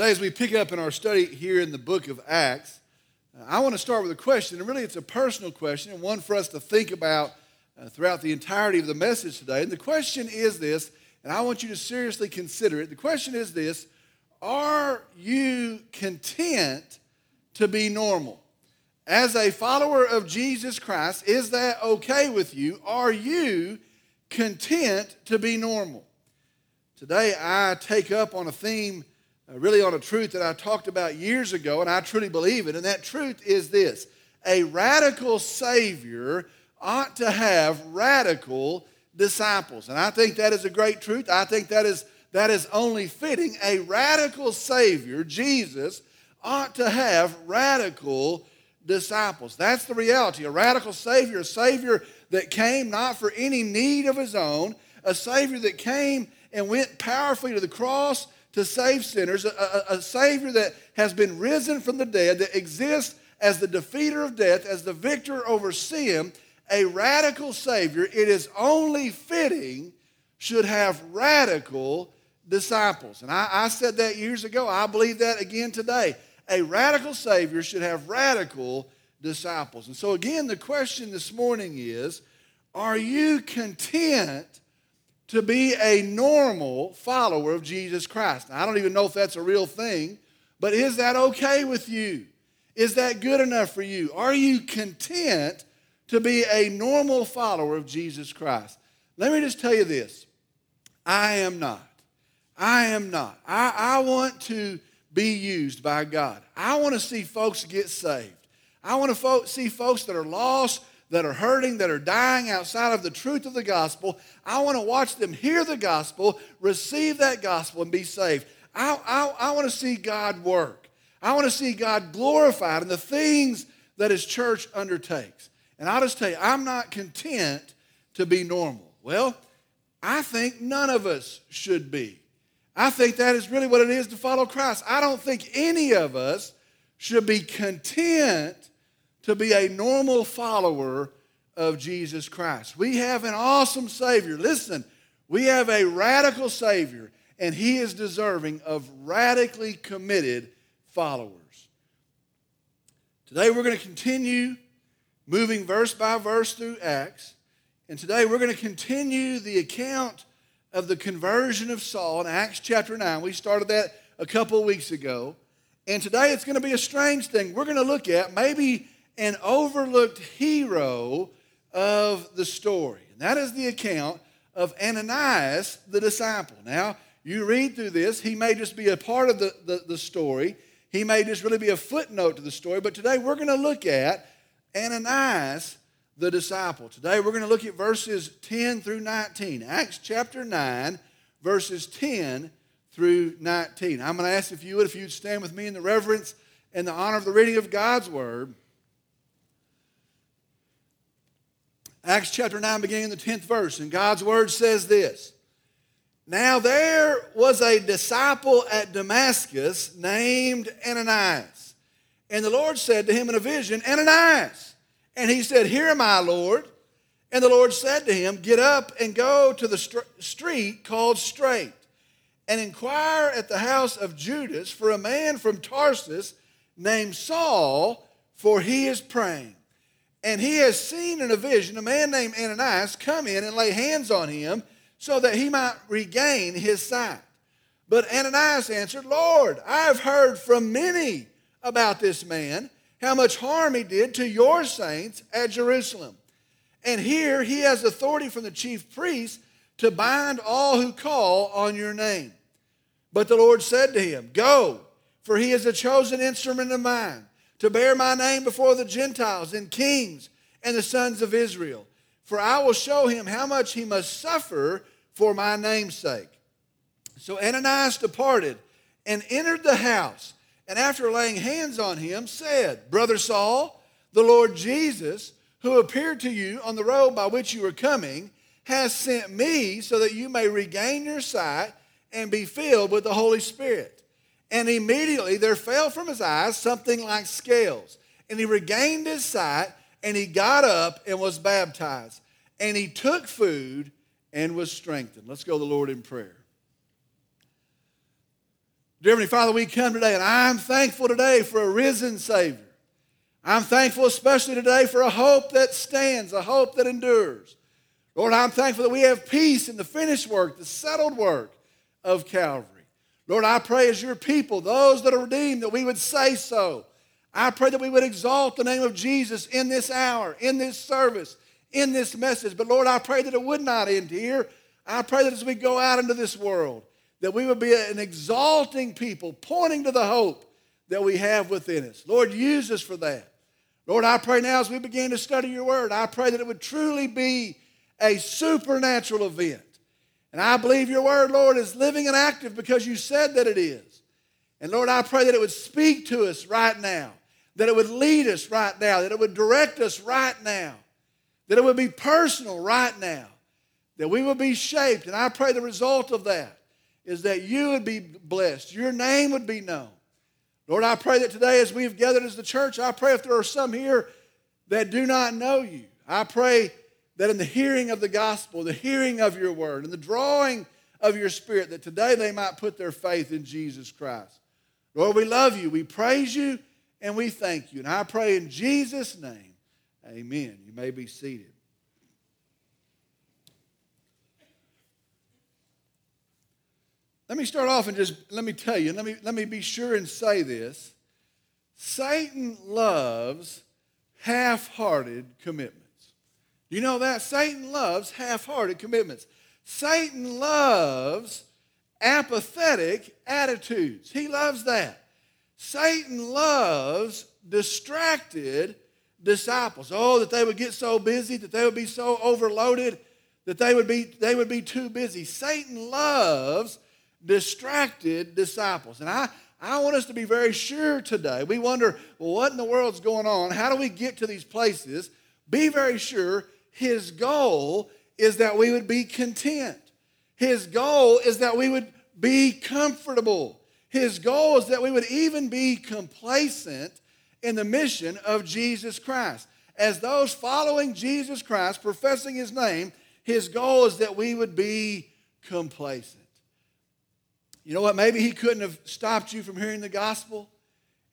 Today, as we pick up in our study here in the book of Acts, I want to start with a question, and really it's a personal question, and one for us to think about uh, throughout the entirety of the message today. And the question is this, and I want you to seriously consider it. The question is this Are you content to be normal? As a follower of Jesus Christ, is that okay with you? Are you content to be normal? Today, I take up on a theme Uh, really on a truth that I talked about years ago, and I truly believe it. And that truth is this a radical Savior ought to have radical disciples. And I think that is a great truth. I think that is, that is only fitting. A radical Savior, Jesus, ought to have radical disciples. That's the reality. A radical Savior, a Savior that came not for any need of his own, a Savior that came and went powerfully to the cross to save sinners, a, a, a, Savior that has been risen from the dead, that exists as the defeater of death, as the victor over sin, a radical Savior, it is only fitting should have radical disciples. And I, I said that years ago. I believe that again today. A radical Savior should have radical disciples. And so, again, the question this morning is Are you content to be a normal follower of Jesus Christ. Now, I don't even know if that's a real thing, but is that okay with you? Is that good enough for you? Are you content to be a normal follower of Jesus Christ? Let me just tell you this I am not. I am not. I, I want to be used by God. I want to see folks get saved. I want to fo- see folks that are lost that are hurting, that are dying outside of the truth of the gospel. I want to watch them hear the gospel, receive that gospel, and be saved. I, I, I want to see God work. I want to see God glorified in the things that His church undertakes. And I'll just tell you, I'm not content to be normal. Well, I think none of us should be. I think that is really what it is to follow Christ. I don't think any of us should be content to be a normal follower of Jesus Christ. We have an awesome Savior. Listen, we have a radical Savior, and He is deserving of radically committed followers. Today we're going to continue moving verse by verse through Acts. And today we're going to continue the account of the conversion of Saul in Acts chapter 9. We started that a couple of weeks ago. And today it's going to be a strange thing. We're going to look at maybe an overlooked hero of the story. And that is the account of Ananias the disciple. Now, you read through this, he may just be a part of the, the, the story, he may just really be a footnote to the story, but today we're going to look at Ananias the disciple. Today we're going to look at verses 10 through 19. Acts chapter 9, verses 10 through 19. I'm going to ask if you would, if you'd stand with me in the reverence and the honor of the reading of God's word. Acts chapter 9, beginning in the 10th verse. And God's word says this Now there was a disciple at Damascus named Ananias. And the Lord said to him in a vision, Ananias. And he said, Here am I, Lord. And the Lord said to him, Get up and go to the street called Straight, and inquire at the house of Judas for a man from Tarsus named Saul, for he is praying. And he has seen in a vision a man named Ananias come in and lay hands on him so that he might regain his sight. But Ananias answered, Lord, I have heard from many about this man, how much harm he did to your saints at Jerusalem. And here he has authority from the chief priests to bind all who call on your name. But the Lord said to him, Go, for he is a chosen instrument of mine to bear my name before the Gentiles and kings and the sons of Israel. For I will show him how much he must suffer for my name's sake. So Ananias departed and entered the house, and after laying hands on him, said, Brother Saul, the Lord Jesus, who appeared to you on the road by which you were coming, has sent me so that you may regain your sight and be filled with the Holy Spirit. And immediately there fell from his eyes something like scales. And he regained his sight, and he got up and was baptized. And he took food and was strengthened. Let's go to the Lord in prayer. Dear Heavenly Father, we come today and I'm thankful today for a risen Savior. I'm thankful especially today for a hope that stands, a hope that endures. Lord, I'm thankful that we have peace in the finished work, the settled work of Calvary. Lord, I pray as your people, those that are redeemed, that we would say so. I pray that we would exalt the name of Jesus in this hour, in this service, in this message. But Lord, I pray that it would not end here. I pray that as we go out into this world, that we would be an exalting people, pointing to the hope that we have within us. Lord, use us for that. Lord, I pray now as we begin to study your word, I pray that it would truly be a supernatural event. And I believe your word, Lord, is living and active because you said that it is. And Lord, I pray that it would speak to us right now, that it would lead us right now, that it would direct us right now, that it would be personal right now, that we would be shaped. And I pray the result of that is that you would be blessed, your name would be known. Lord, I pray that today, as we've gathered as the church, I pray if there are some here that do not know you, I pray that in the hearing of the gospel, the hearing of your word, and the drawing of your spirit, that today they might put their faith in Jesus Christ. Lord, we love you, we praise you, and we thank you. And I pray in Jesus' name, amen. You may be seated. Let me start off and just let me tell you, let me, let me be sure and say this. Satan loves half hearted commitments. You know that? Satan loves half hearted commitments. Satan loves apathetic attitudes. He loves that. Satan loves distracted disciples. Oh, that they would get so busy, that they would be so overloaded, that they would be, they would be too busy. Satan loves distracted disciples. And I, I want us to be very sure today. We wonder, well, what in the world's going on? How do we get to these places? Be very sure his goal is that we would be content. His goal is that we would be comfortable. His goal is that we would even be complacent in the mission of Jesus Christ. As those following Jesus Christ, professing his name, his goal is that we would be complacent. You know what? Maybe he couldn't have stopped you from hearing the gospel.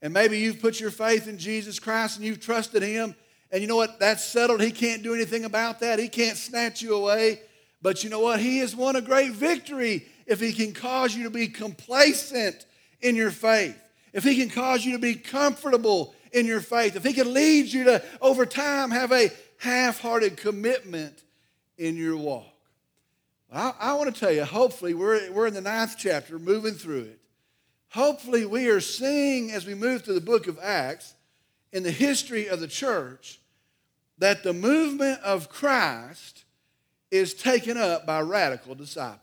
And maybe you've put your faith in Jesus Christ and you've trusted him. And you know what? That's settled. He can't do anything about that. He can't snatch you away. But you know what? He has won a great victory if he can cause you to be complacent in your faith. If he can cause you to be comfortable in your faith. If he can lead you to, over time, have a half hearted commitment in your walk. I, I want to tell you, hopefully, we're, we're in the ninth chapter, moving through it. Hopefully, we are seeing as we move through the book of Acts in the history of the church that the movement of Christ is taken up by radical disciples.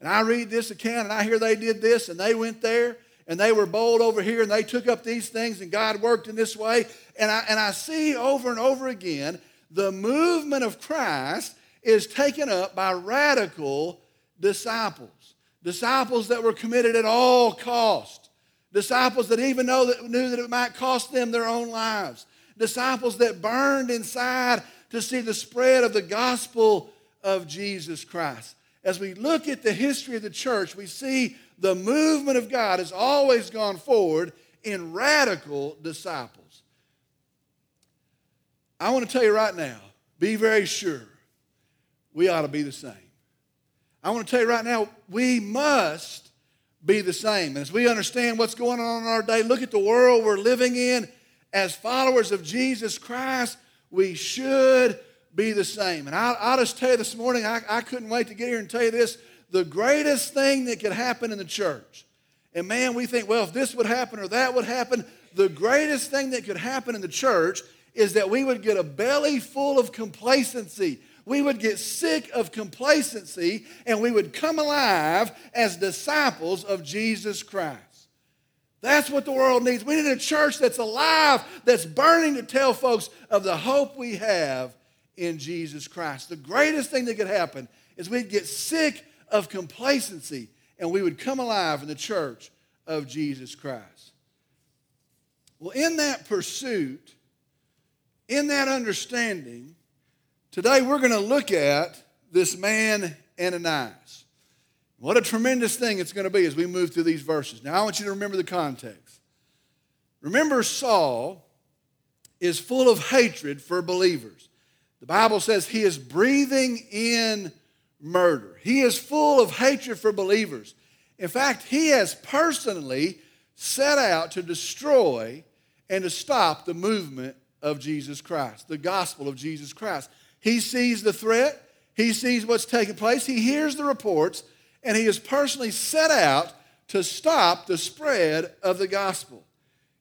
And I read this account and I hear they did this and they went there and they were bold over here and they took up these things and God worked in this way. And I, and I see over and over again the movement of Christ is taken up by radical disciples. Disciples that were committed at all cost. Disciples that even know that knew that it might cost them their own lives. Disciples that burned inside to see the spread of the gospel of Jesus Christ. As we look at the history of the church, we see the movement of God has always gone forward in radical disciples. I want to tell you right now, be very sure we ought to be the same. I want to tell you right now, we must be the same. And as we understand what's going on in our day, look at the world we're living in. As followers of Jesus Christ, we should be the same. And I'll, I'll just tell you this morning, I, I couldn't wait to get here and tell you this. The greatest thing that could happen in the church, and man, we think, well, if this would happen or that would happen, the greatest thing that could happen in the church is that we would get a belly full of complacency we would get sick of complacency and we would come alive as disciples of Jesus Christ. That's what the world needs. We need a church that's alive, that's burning to tell folks of the hope we have in Jesus Christ. The greatest thing that could happen is we'd get sick of complacency and we would come alive in the church of Jesus Christ. Well, in that pursuit, in that Today we're going to look at this man Ananias. What a tremendous thing it's going to be as we move through these verses. Now, I want you to remember the context. Remember, Saul is full of hatred for believers. The Bible says he is breathing in murder. He is full of hatred for believers. In fact, he has personally set out to destroy and to stop the movement of Jesus Christ, the gospel of Jesus Christ. He sees the threat, he sees what's taking place, he hears the reports, and he has personally set out to stop the spread of the gospel.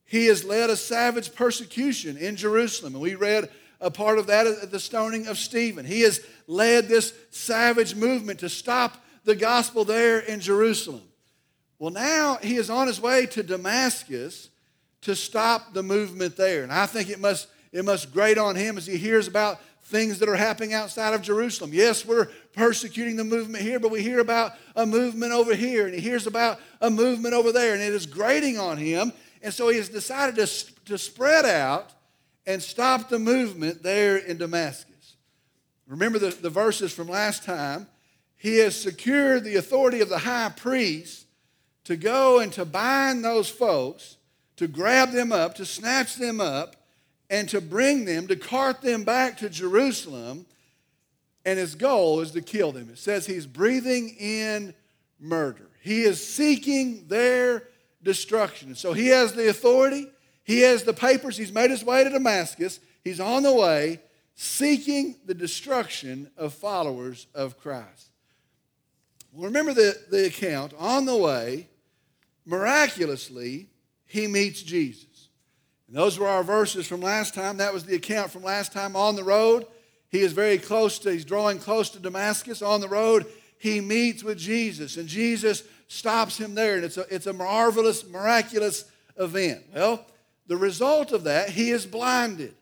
He has led a savage persecution in Jerusalem, and we read a part of that at the stoning of Stephen. He has led this savage movement to stop the gospel there in Jerusalem. Well, now he is on his way to Damascus to stop the movement there. And I think it must, it must grate on him as he hears about things that are happening outside of Jerusalem. Yes, we're persecuting the movement here, but we hear about a movement over here, and he hears about a movement over there, and it is grating on him. And so he has decided to, to spread out and stop the movement there in Damascus. Remember the, the verses from last time. He has secured the authority of the high priest to go and to bind those folks, to grab them up, to snatch them up, and to bring them, to cart them back to Jerusalem. And his goal is to kill them. It says he's breathing in murder. He is seeking their destruction. So he has the authority, he has the papers, he's made his way to Damascus, he's on the way seeking the destruction of followers of Christ. Well, remember the, the account on the way, miraculously, he meets Jesus. And those were our verses from last time. That was the account from last time on the road. He is very close to, he's drawing close to Damascus. On the road, he meets with Jesus, and Jesus stops him there, and it's a, it's a marvelous, miraculous event. Well, the result of that, he is blinded.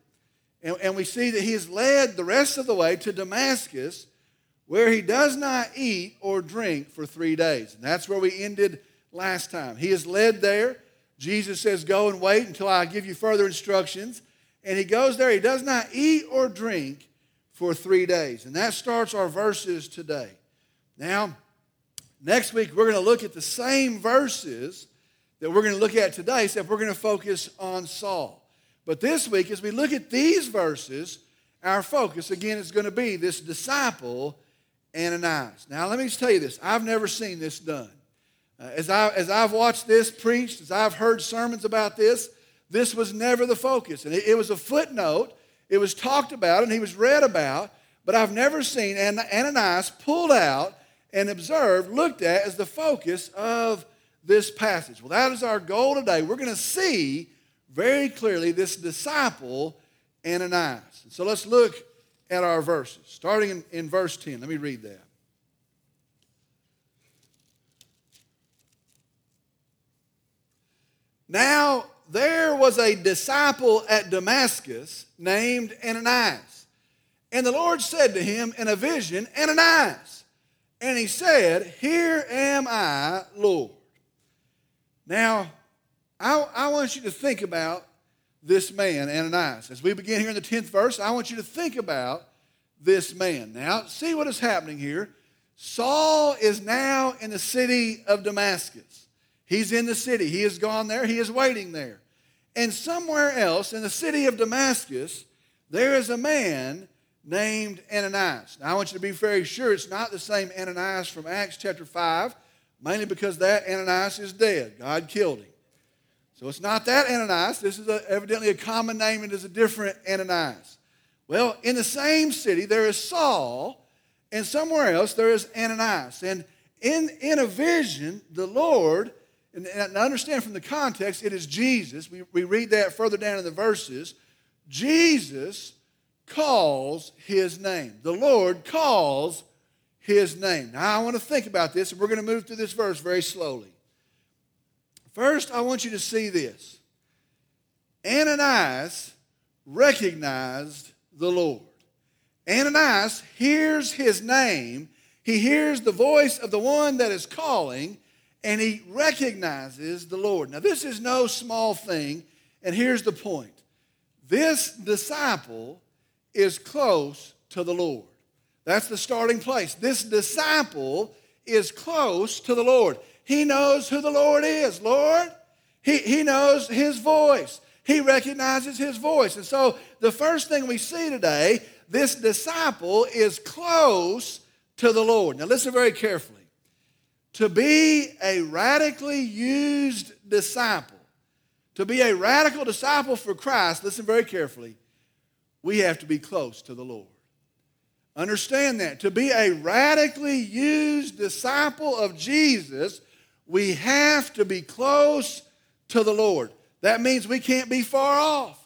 And, and we see that he is led the rest of the way to Damascus, where he does not eat or drink for three days. And that's where we ended last time. He is led there. Jesus says, Go and wait until I give you further instructions. And he goes there. He does not eat or drink for three days. And that starts our verses today. Now, next week we're going to look at the same verses that we're going to look at today, except we're going to focus on Saul. But this week, as we look at these verses, our focus again is going to be this disciple Ananias. Now, let me just tell you this I've never seen this done. Uh, as, I, as I've watched this preached, as I've heard sermons about this, this was never the focus. And it, it was a footnote, it was talked about, and he was read about, but I've never seen Ananias pulled out and observed, looked at as the focus of this passage. Well, that is our goal today. We're going to see very clearly this disciple, Ananias. So let's look at our verses, starting in, in verse 10. Let me read that. Now, there was a disciple at Damascus named Ananias. And the Lord said to him in a vision, Ananias. And he said, Here am I, Lord. Now, I, I want you to think about this man, Ananias. As we begin here in the 10th verse, I want you to think about this man. Now, see what is happening here. Saul is now in the city of Damascus. He's in the city. He has gone there. He is waiting there. And somewhere else in the city of Damascus, there is a man named Ananias. Now, I want you to be very sure it's not the same Ananias from Acts chapter 5, mainly because that Ananias is dead. God killed him. So it's not that Ananias. This is a, evidently a common name. It is a different Ananias. Well, in the same city, there is Saul, and somewhere else, there is Ananias. And in, in a vision, the Lord, and, and understand from the context, it is Jesus. We, we read that further down in the verses. Jesus calls his name. The Lord calls his name. Now, I want to think about this, and we're going to move through this verse very slowly. First, I want you to see this Ananias recognized the Lord. Ananias hears his name, he hears the voice of the one that is calling, and he recognizes the Lord. Now, this is no small thing, and here's the point this disciple is close to the Lord. That's the starting place. This disciple is close to the Lord. He knows who the Lord is. Lord, he, he knows his voice. He recognizes his voice. And so the first thing we see today, this disciple is close to the Lord. Now listen very carefully. To be a radically used disciple, to be a radical disciple for Christ, listen very carefully, we have to be close to the Lord. Understand that. To be a radically used disciple of Jesus, we have to be close to the Lord. That means we can't be far off.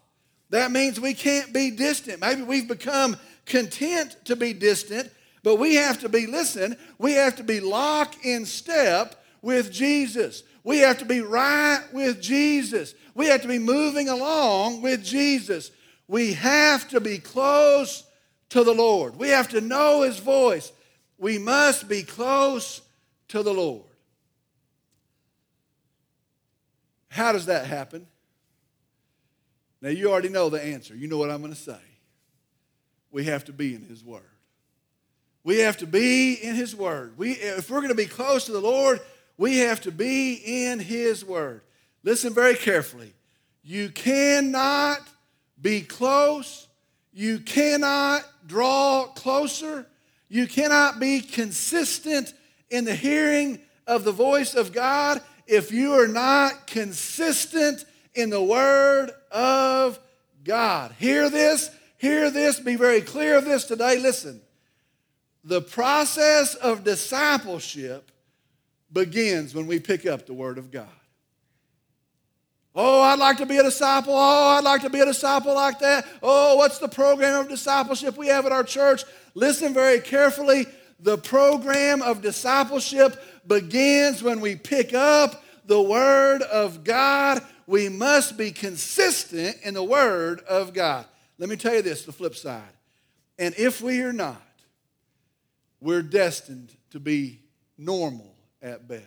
That means we can't be distant. Maybe we've become content to be distant, but we have to be, listen, we have to be lock in step with Jesus. We have to be right with Jesus. We have to be moving along with Jesus. We have to be close to the Lord. We have to know His voice. We must be close to the Lord. How does that happen? Now, you already know the answer. You know what I'm going to say. We have to be in His Word. We have to be in His Word. We, if we're going to be close to the Lord, we have to be in His Word. Listen very carefully. You cannot be close, you cannot draw closer, you cannot be consistent in the hearing of the voice of God if you are not consistent in the Word of God. Hear this, hear this, be very clear of this today. Listen, the process of discipleship begins when we pick up the Word of God. Oh, I'd like to be a disciple. Oh, I'd like to be a disciple like that. Oh, what's the program of discipleship we have at our church? Listen very carefully. The program of discipleship begins when we pick up the Word of God. We must be consistent in the Word of God. Let me tell you this the flip side. And if we are not, we're destined to be normal at best.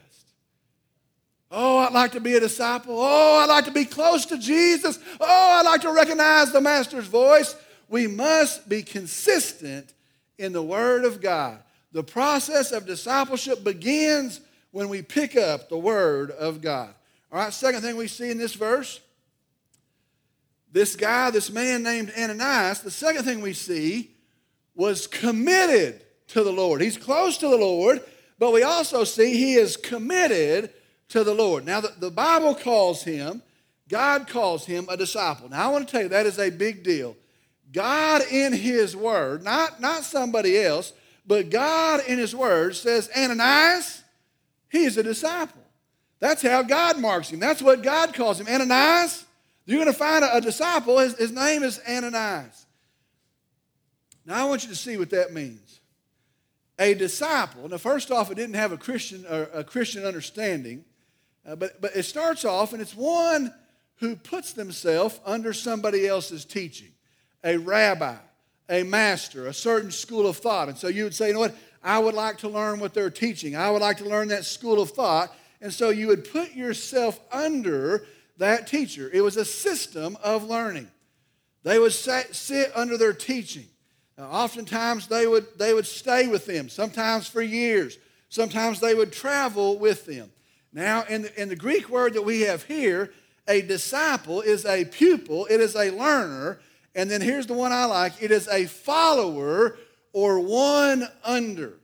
Oh, I'd like to be a disciple. Oh, I'd like to be close to Jesus. Oh, I'd like to recognize the Master's voice. We must be consistent in the Word of God. The process of discipleship begins when we pick up the Word of God. All right, second thing we see in this verse this guy, this man named Ananias, the second thing we see was committed to the Lord. He's close to the Lord, but we also see he is committed to the Lord. Now, the, the Bible calls him, God calls him a disciple. Now, I want to tell you that is a big deal. God in His Word, not, not somebody else, but God in His Word says, Ananias, he is a disciple. That's how God marks him. That's what God calls him. Ananias, you're going to find a, a disciple. His, his name is Ananias. Now, I want you to see what that means. A disciple, now, first off, it didn't have a Christian, a Christian understanding. Uh, but, but it starts off, and it's one who puts themselves under somebody else's teaching a rabbi, a master, a certain school of thought. And so you would say, you know what? I would like to learn what they're teaching. I would like to learn that school of thought. And so you would put yourself under that teacher. It was a system of learning. They would sit under their teaching. Now, oftentimes they would, they would stay with them, sometimes for years. Sometimes they would travel with them. Now, in the, in the Greek word that we have here, a disciple is a pupil, it is a learner. And then here's the one I like it is a follower or one under.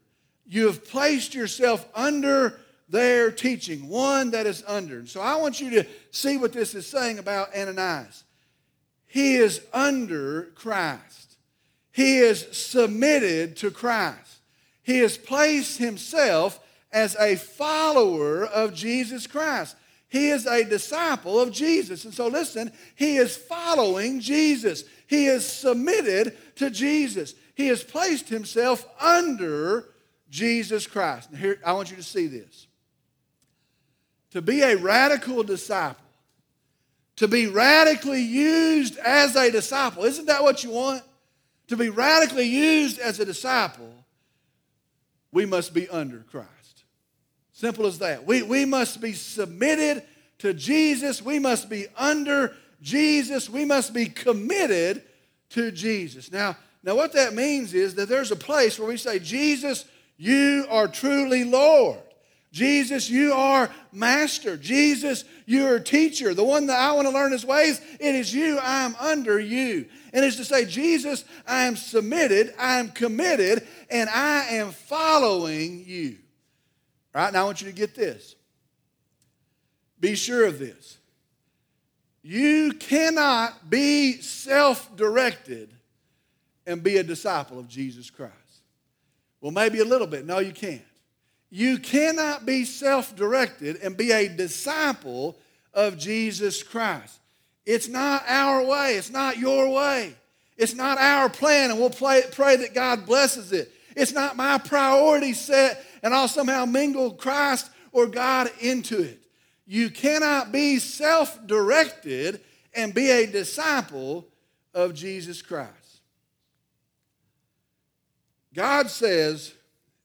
You have placed yourself under their teaching, one that is under. And so I want you to see what this is saying about Ananias. He is under Christ, he is submitted to Christ. He has placed himself as a follower of Jesus Christ. He is a disciple of Jesus. And so, listen, he is following Jesus. He is submitted to Jesus. He has placed himself under Jesus Christ. Now, here, I want you to see this. To be a radical disciple, to be radically used as a disciple, isn't that what you want? To be radically used as a disciple, we must be under Christ. Simple as that. We, we must be submitted to Jesus. We must be under Jesus. We must be committed to Jesus. Now, now what that means is that there's a place where we say, Jesus, you are truly Lord. Jesus, you are master. Jesus, you're teacher. The one that I want to learn his ways, it is you. I am under you. And it's to say, Jesus, I am submitted, I am committed, and I am following you. Right, now I want you to get this. Be sure of this. You cannot be self directed and be a disciple of Jesus Christ. Well, maybe a little bit. No, you can't. You cannot be self directed and be a disciple of Jesus Christ. It's not our way, it's not your way, it's not our plan, and we'll play, pray that God blesses it. It's not my priority set, and I'll somehow mingle Christ or God into it. You cannot be self directed and be a disciple of Jesus Christ. God says,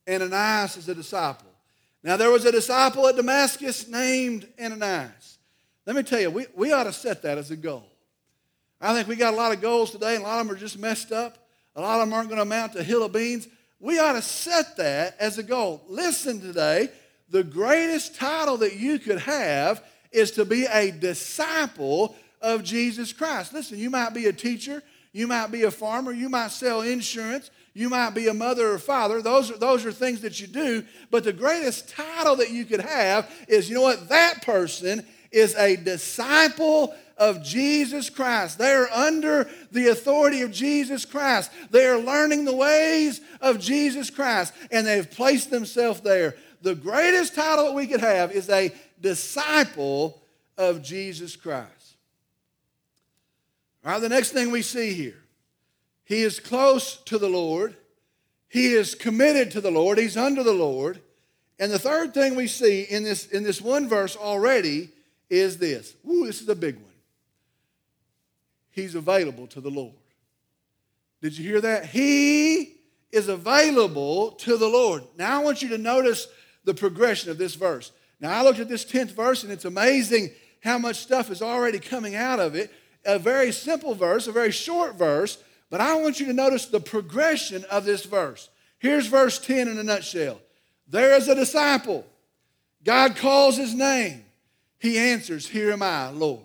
Ananias is a disciple. Now, there was a disciple at Damascus named Ananias. Let me tell you, we, we ought to set that as a goal. I think we got a lot of goals today, and a lot of them are just messed up. A lot of them aren't going to amount to a hill of beans. We ought to set that as a goal. Listen today, the greatest title that you could have is to be a disciple of Jesus Christ. Listen, you might be a teacher, you might be a farmer, you might sell insurance, you might be a mother or father. Those are, those are things that you do. But the greatest title that you could have is you know what? That person is a disciple of Jesus Christ. They are under the authority of Jesus Christ. They are learning the ways of Jesus Christ, and they've placed themselves there. The greatest title that we could have is a disciple of Jesus Christ. All right, the next thing we see here he is close to the Lord. He is committed to the Lord. He's under the Lord. And the third thing we see in this, in this one verse already is this. Ooh, this is a big one. He's available to the Lord. Did you hear that? He is available to the Lord. Now I want you to notice the progression of this verse. Now I looked at this 10th verse and it's amazing how much stuff is already coming out of it. A very simple verse, a very short verse, but I want you to notice the progression of this verse. Here's verse 10 in a nutshell. There is a disciple. God calls his name. He answers, Here am I, Lord.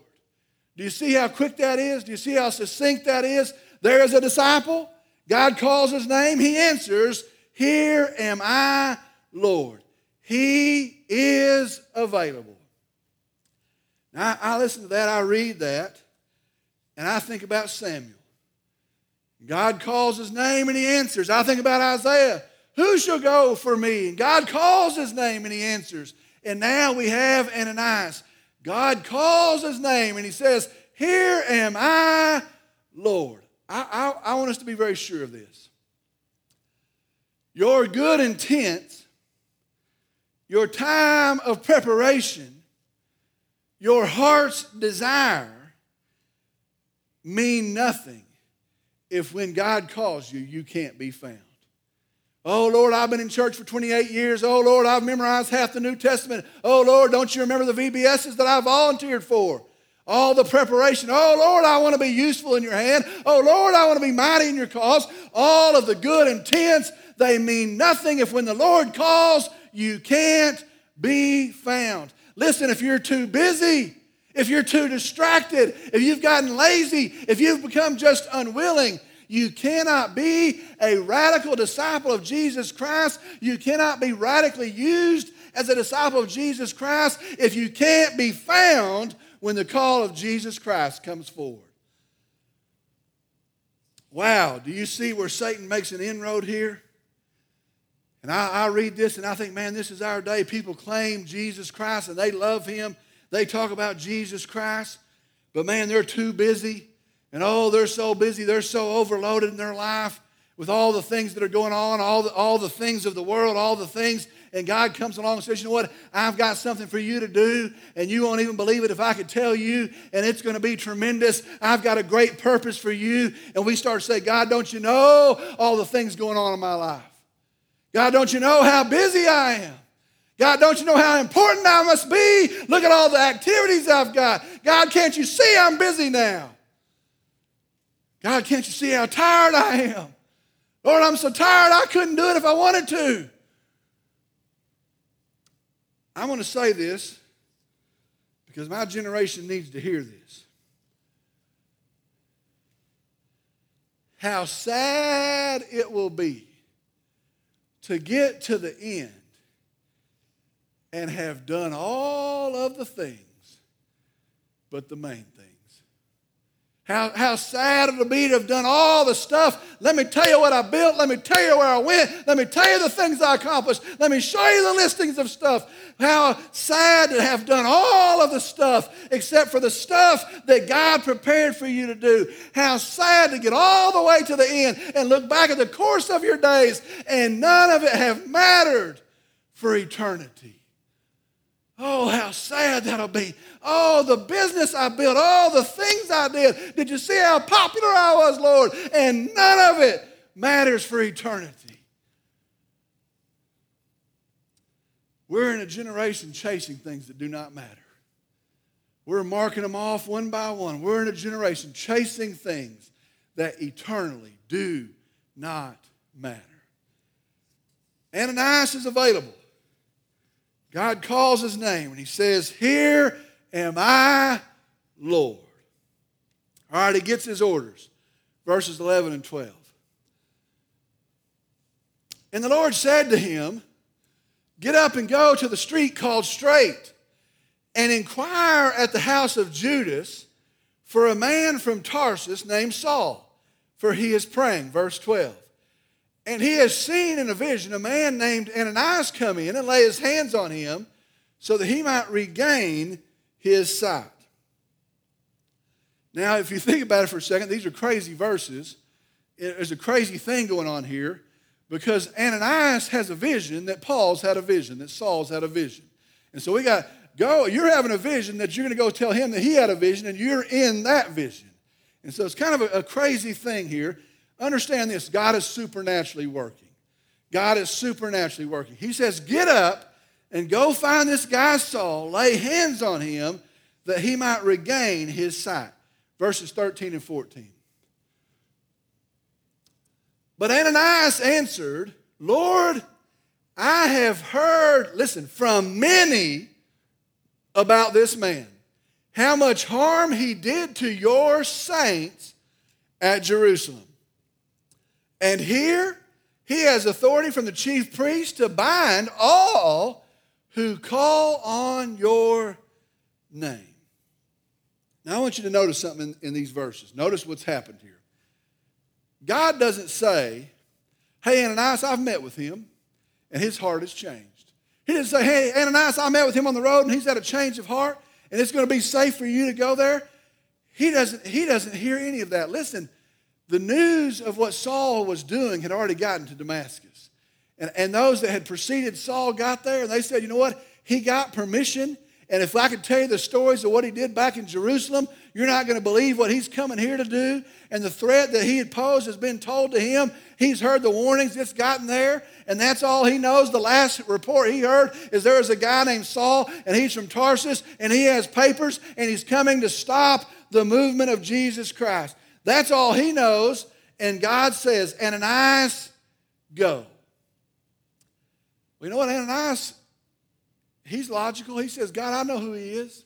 Do you see how quick that is? Do you see how succinct that is? There is a disciple. God calls his name. He answers, Here am I, Lord. He is available. Now, I listen to that, I read that, and I think about Samuel. God calls his name and he answers. I think about Isaiah. Who shall go for me? And God calls his name and he answers. And now we have Ananias. God calls his name and he says, Here am I, Lord. I, I, I want us to be very sure of this. Your good intent, your time of preparation, your heart's desire mean nothing if when God calls you, you can't be found. Oh, Lord, I've been in church for 28 years. Oh, Lord, I've memorized half the New Testament. Oh, Lord, don't you remember the VBSs that I volunteered for? All the preparation. Oh, Lord, I want to be useful in your hand. Oh, Lord, I want to be mighty in your cause. All of the good intents, they mean nothing if when the Lord calls, you can't be found. Listen, if you're too busy, if you're too distracted, if you've gotten lazy, if you've become just unwilling, you cannot be a radical disciple of Jesus Christ. You cannot be radically used as a disciple of Jesus Christ if you can't be found when the call of Jesus Christ comes forward. Wow, do you see where Satan makes an inroad here? And I, I, read this and I think, man, this is our day. People claim Jesus Christ and they love him they talk about Jesus Christ, but man, they're too busy. And oh, they're so busy, they're so overloaded in their life with all the things that are going on, all the, all the things of the world, all the things. And God comes along and says, You know what? I've got something for you to do, and you won't even believe it if I could tell you, and it's going to be tremendous. I've got a great purpose for you. And we start to say, God, don't you know all the things going on in my life? God, don't you know how busy I am? God, don't you know how important I must be? Look at all the activities I've got. God, can't you see I'm busy now? God, can't you see how tired I am? Lord, I'm so tired I couldn't do it if I wanted to. I'm going to say this because my generation needs to hear this. How sad it will be to get to the end and have done all of the things but the main thing. How, how sad it'll be to have done all the stuff. Let me tell you what I built. Let me tell you where I went. Let me tell you the things I accomplished. Let me show you the listings of stuff. How sad to have done all of the stuff except for the stuff that God prepared for you to do. How sad to get all the way to the end and look back at the course of your days and none of it have mattered for eternity. Oh, how sad that'll be. Oh, the business I built, all the things I did. Did you see how popular I was, Lord? And none of it matters for eternity. We're in a generation chasing things that do not matter. We're marking them off one by one. We're in a generation chasing things that eternally do not matter. Ananias is available. God calls his name and he says, Here am I, Lord. All right, he gets his orders. Verses 11 and 12. And the Lord said to him, Get up and go to the street called Straight and inquire at the house of Judas for a man from Tarsus named Saul, for he is praying. Verse 12. And he has seen in a vision a man named Ananias come in and lay his hands on him so that he might regain his sight. Now, if you think about it for a second, these are crazy verses. There's a crazy thing going on here because Ananias has a vision that Paul's had a vision, that Saul's had a vision. And so we got, go, you're having a vision that you're going to go tell him that he had a vision and you're in that vision. And so it's kind of a, a crazy thing here. Understand this God is supernaturally working. God is supernaturally working. He says, Get up and go find this guy Saul, lay hands on him that he might regain his sight. Verses 13 and 14. But Ananias answered, Lord, I have heard, listen, from many about this man, how much harm he did to your saints at Jerusalem. And here he has authority from the chief priest to bind all who call on your name. Now, I want you to notice something in, in, these verses. Notice what's happened here. God doesn't say, Hey, Ananias, I've met with him, and his heart has changed. He didn't say, Hey, Ananias, I met with him on the road, and he's had a change of heart, and it's going to be safe for you to go there. He doesn't, he doesn't hear any of that. Listen, the news of what Saul was doing had already gotten to Damascus. And, and those that had preceded Saul got there and they said, you know what? He got permission. And if I could tell you the stories of what he did back in Jerusalem, you're not going to believe what he's coming here to do. And the threat that he had posed has been told to him. He's heard the warnings, it's gotten there. And that's all he knows. The last report he heard is there is a guy named Saul, and he's from Tarsus, and he has papers, and he's coming to stop the movement of Jesus Christ. That's all he knows. And God says, Ananias, go. You know what, Ananias? He's logical. He says, God, I know who he is.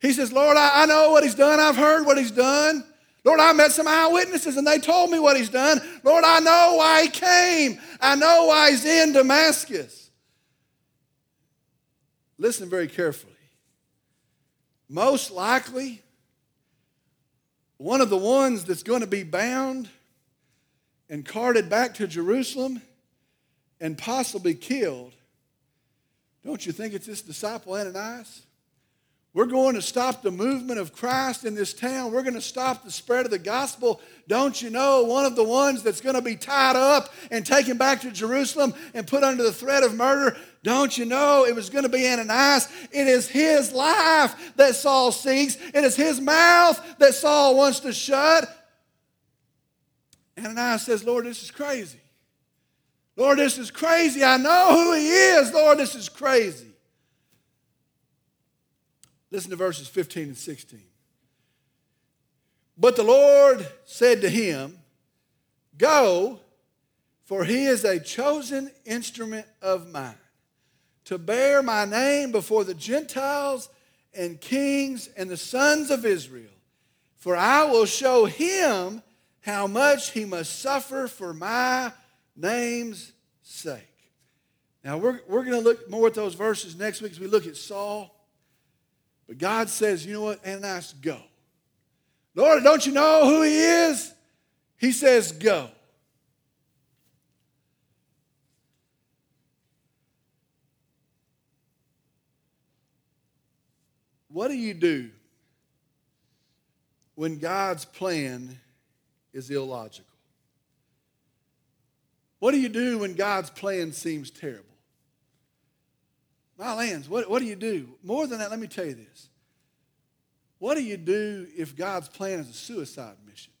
He says, Lord, I, I know what he's done. I've heard what he's done. Lord, I met some eyewitnesses and they told me what he's done. Lord, I know why he came. I know why he's in Damascus. Listen very carefully. Most likely, one of the ones that's going to be bound and carted back to Jerusalem and possibly killed, don't you think it's this disciple Ananias? We're going to stop the movement of Christ in this town. We're going to stop the spread of the gospel. Don't you know one of the ones that's going to be tied up and taken back to Jerusalem and put under the threat of murder don't you know it was going to be Ananias? It is his life that Saul seeks, it is his mouth that Saul wants to shut. Ananias says, Lord, this is crazy. Lord, this is crazy. I know who he is. Lord, this is crazy. Listen to verses 15 and 16. But the Lord said to him, Go, for he is a chosen instrument of mine to bear my name before the Gentiles and kings and the sons of Israel. For I will show him how much he must suffer for my name's sake. Now, we're, we're going to look more at those verses next week as we look at Saul. But God says, you know what, Ananias, go. Lord, don't you know who he is? He says, go. What do you do when God's plan is illogical? What do you do when God's plan seems terrible? My lands, what, what do you do? More than that, let me tell you this. What do you do if God's plan is a suicide mission?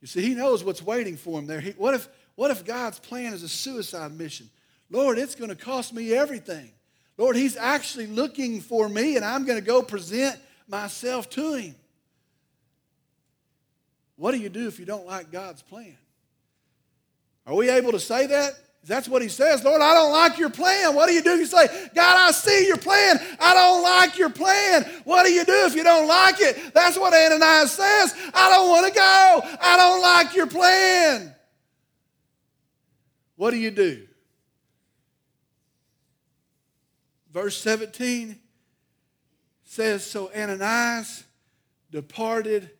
You see, He knows what's waiting for him there. He, what, if, what if God's plan is a suicide mission? Lord, it's going to cost me everything. Lord, He's actually looking for me, and I'm going to go present myself to Him. What do you do if you don't like God's plan? Are we able to say that? That's what he says. Lord, I don't like your plan. What do you do? You say, God, I see your plan. I don't like your plan. What do you do if you don't like it? That's what Ananias says. I don't want to go. I don't like your plan. What do you do? Verse 17 says So Ananias departed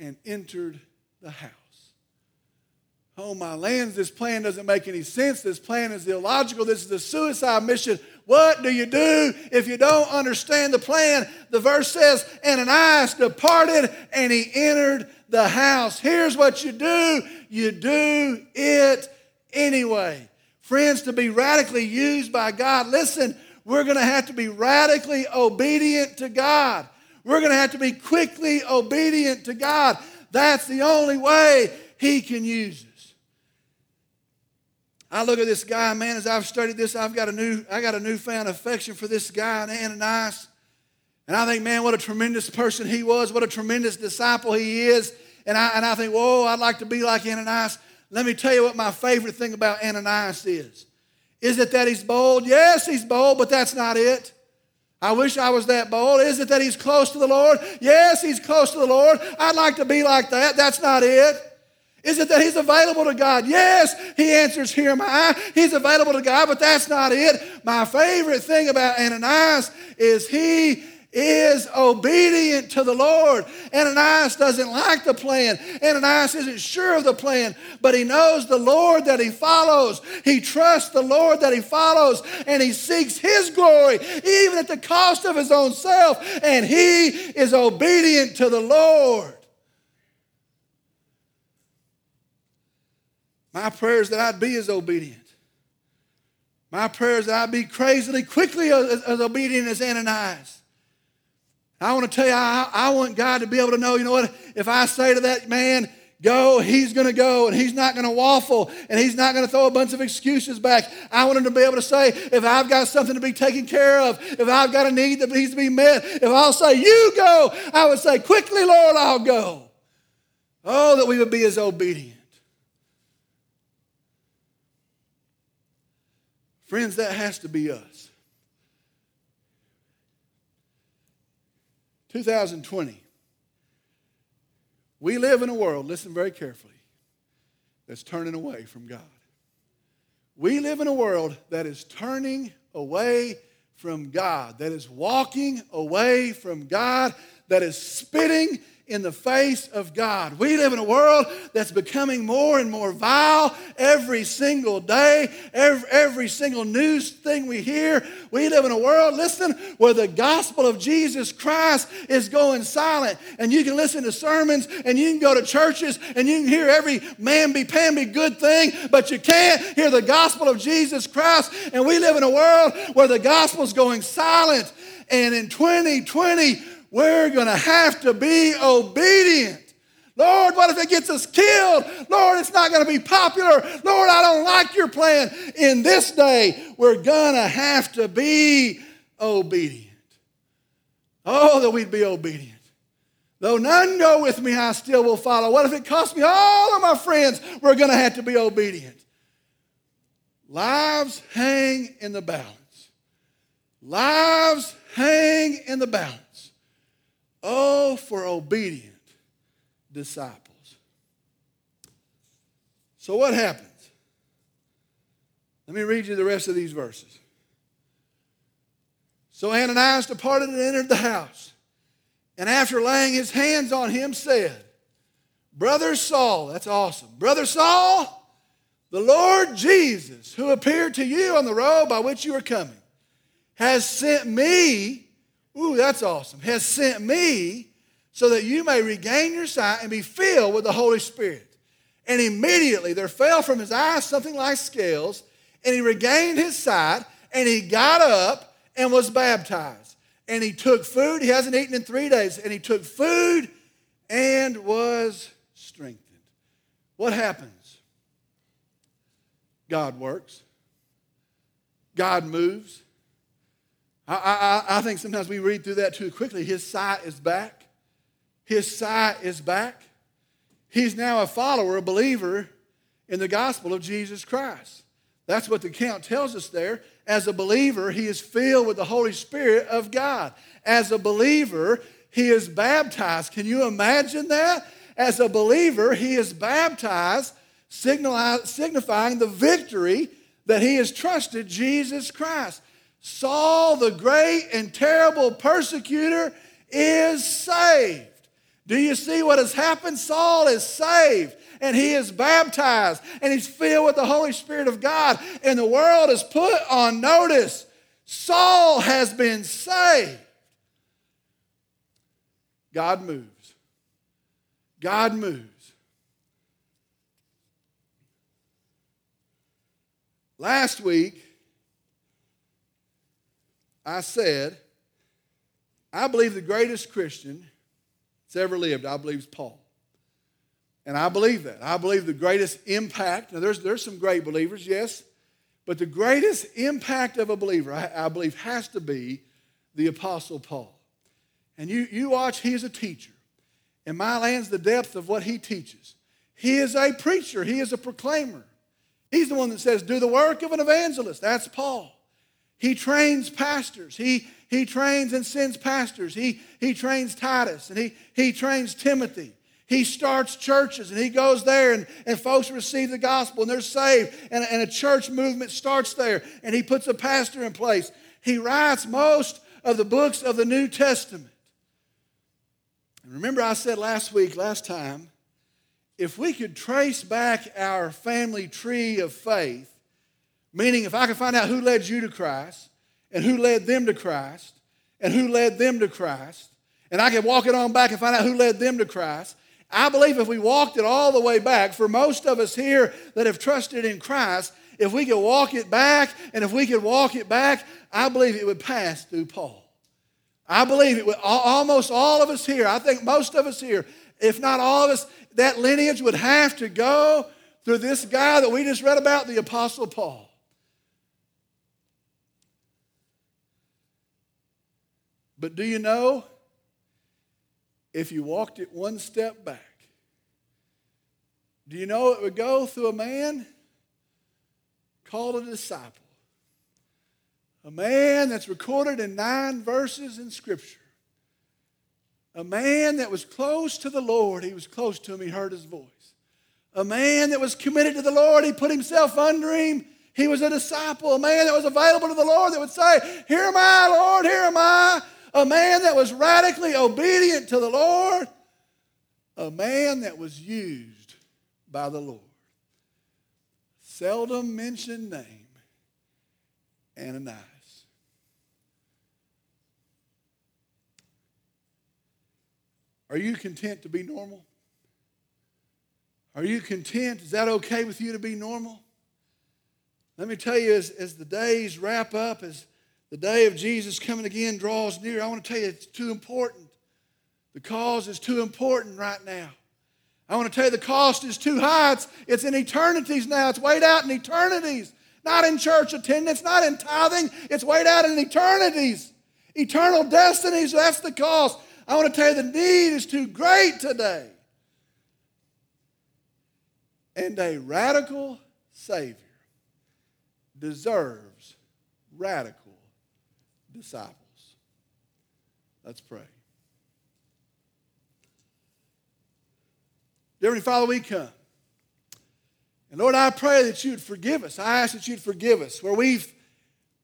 and entered the house. Oh, my lands, this plan doesn't make any sense. This plan is illogical. This is a suicide mission. What do you do if you don't understand the plan? The verse says, Ananias departed and he entered the house. Here's what you do you do it anyway. Friends, to be radically used by God, listen, we're going to have to be radically obedient to God. We're going to have to be quickly obedient to God. That's the only way He can use us. I look at this guy, man, as I've studied this, I've got a new, I got a newfound affection for this guy, Ananias. And I think, man, what a tremendous person he was, what a tremendous disciple he is. And I, and I think, whoa, I'd like to be like Ananias. Let me tell you what my favorite thing about Ananias is. Is it that he's bold? Yes, he's bold, but that's not it. I wish I was that bold. Is it that he's close to the Lord? Yes, he's close to the Lord. I'd like to be like that. That's not it. Is it that he's available to God? Yes, he answers, Here am I. He's available to God, but that's not it. My favorite thing about Ananias is he is obedient to the Lord. Ananias doesn't like the plan. Ananias isn't sure of the plan, but he knows the Lord that he follows. He trusts the Lord that he follows, and he seeks his glory, even at the cost of his own self, and he is obedient to the Lord. My prayer is that I'd be as obedient. My prayer is that I'd be crazily, quickly as, as obedient as Ananias. I want to tell you, I, I want God to be able to know, you know what, if I say to that man, go, he's going to go and he's not going to waffle and he's not going to throw a bunch of excuses back. I want him to be able to say, if I've got something to be taken care of, if I've got a need that needs to be met, if I'll say, you go, I would say, quickly, Lord, I'll go. Oh, that we would be as obedient. Friends, that has to be us. 2020. We live in a world, listen very carefully, that's turning away from God. We live in a world that is turning away from God, that is walking away from God, that is spitting in the face of God. We live in a world that's becoming more and more vile every single day, every, every single news thing we hear. We live in a world, listen, where the gospel of Jesus Christ is going silent. And you can listen to sermons and you can go to churches and you can hear every mamby-pamby good thing, but you can't hear the gospel of Jesus Christ. And we live in a world where the gospel is going silent. And in 2020, we're going to have to be obedient. Lord, what if it gets us killed? Lord, it's not going to be popular. Lord, I don't like your plan. In this day, we're going to have to be obedient. Oh, that we'd be obedient. Though none go with me, I still will follow. What if it costs me all of my friends? We're going to have to be obedient. Lives hang in the balance. Lives hang in the balance. Oh, for obedient disciples. So, what happens? Let me read you the rest of these verses. So Ananias departed and entered the house, and after laying his hands on him, said, Brother Saul, that's awesome. Brother Saul, the Lord Jesus, who appeared to you on the road by which you are coming, has sent me, ooh, that's awesome, has sent me so that you may regain your sight and be filled with the Holy Spirit. And immediately there fell from his eyes something like scales, and he regained his sight, and he got up and was baptized. And he took food, he hasn't eaten in three days, and he took food and was strengthened. What happens? God works, God moves. I, I, I think sometimes we read through that too quickly. His sight is back. His sight is back. He's now a follower, a believer in the gospel of Jesus Christ. That's what the account tells us there. As a believer, he is filled with the Holy Spirit of God. As a believer, he is baptized. Can you imagine that? As a believer, he is baptized, signifying the victory that he has trusted Jesus Christ. Saul, the great and terrible persecutor, is saved. Do you see what has happened? Saul is saved and he is baptized and he's filled with the Holy Spirit of God, and the world is put on notice. Saul has been saved. God moves. God moves. Last week, I said, I believe the greatest Christian that's ever lived, I believe, is Paul. And I believe that. I believe the greatest impact, now there's, there's some great believers, yes, but the greatest impact of a believer, I, I believe, has to be the Apostle Paul. And you, you watch, he is a teacher. And my land's the depth of what he teaches. He is a preacher, he is a proclaimer. He's the one that says, Do the work of an evangelist. That's Paul. He trains pastors. He, he trains and sends pastors. He, he trains Titus and he, he trains Timothy. He starts churches and he goes there and, and folks receive the gospel and they're saved and, and a church movement starts there and he puts a pastor in place. He writes most of the books of the New Testament. And remember, I said last week, last time, if we could trace back our family tree of faith, meaning if I can find out who led you to Christ and who led them to Christ and who led them to Christ, and I can walk it on back and find out who led them to Christ, I believe if we walked it all the way back, for most of us here that have trusted in Christ, if we could walk it back and if we could walk it back, I believe it would pass through Paul. I believe it would, almost all of us here, I think most of us here, if not all of us, that lineage would have to go through this guy that we just read about, the Apostle Paul. But do you know if you walked it one step back. Do you know it would go through a man called a disciple? A man that's recorded in nine verses in Scripture. A man that was close to the Lord. He was close to him, he heard his voice. A man that was committed to the Lord, he put himself under him. He was a disciple, a man that was available to the Lord that would say, Here am I, Lord, here am I a man that was radically obedient to the Lord, a man that was used by the Lord. Seldom mentioned name, Ananias. Are you content to be normal? Are you content? Is that okay with you to be normal? Let me tell you, as, as the days wrap up, as the day of Jesus coming again draws near. I want to tell you it's too important. The cause is too important right now. I want to tell you the cost is too high. It's, it's in eternities now. It's weighed out in eternities. Not in church attendance, not in tithing. It's weighed out in eternities. Eternal destinies, that's the cost. I want to tell you the need is too great today. And a radical Savior deserves radical disciples. Let's pray. Dear Heavenly Father, we come. And Lord, I pray that you'd forgive us. I ask that you'd forgive us where we've,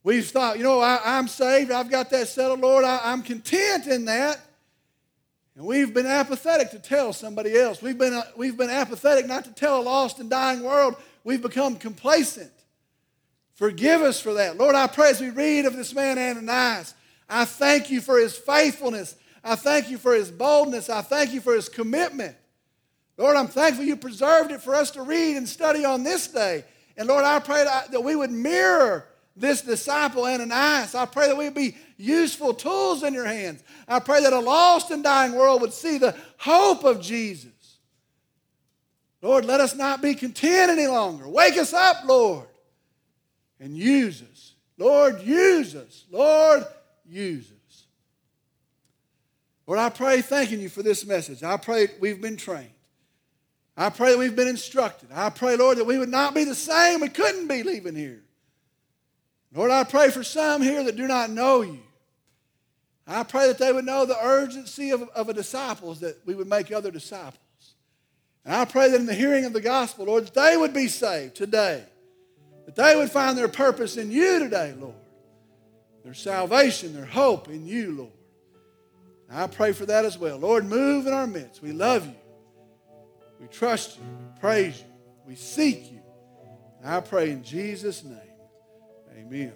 we've thought, you know, I, am saved, I've got that settled, Lord, I, I'm content in that. And we've been apathetic to tell somebody else. We've been, uh, we've been apathetic not to tell a lost and dying world. We've become complacent. Forgive us for that. Lord, I pray as we read of this man Ananias, I thank you for his faithfulness. I thank you for his boldness. I thank you for his commitment. Lord, I'm thankful you preserved it for us to read and study on this day. And Lord, I pray that we would mirror this disciple Ananias. I pray that we would be useful tools in your hands. I pray that a lost and dying world would see the hope of Jesus. Lord, let us not be content any longer. Wake us up, Lord, and use us. Lord, use us. Lord, use us. Lord, I pray thanking you for this message. I pray we've been trained. I pray that we've been instructed. I pray, Lord, that we would not be the same we couldn't be leaving here. Lord, I pray for some here that do not know you. I pray that they would know the urgency of, of a disciple that we would make other disciples. And I pray that in the hearing of the gospel, Lord, that they would be saved today. That they would find their purpose in you today, Lord. Their salvation, their hope in you, Lord. And I pray for that as well. Lord, move in our midst. We love you. We trust you. We praise you. We seek you. And I pray in Jesus' name. Amen.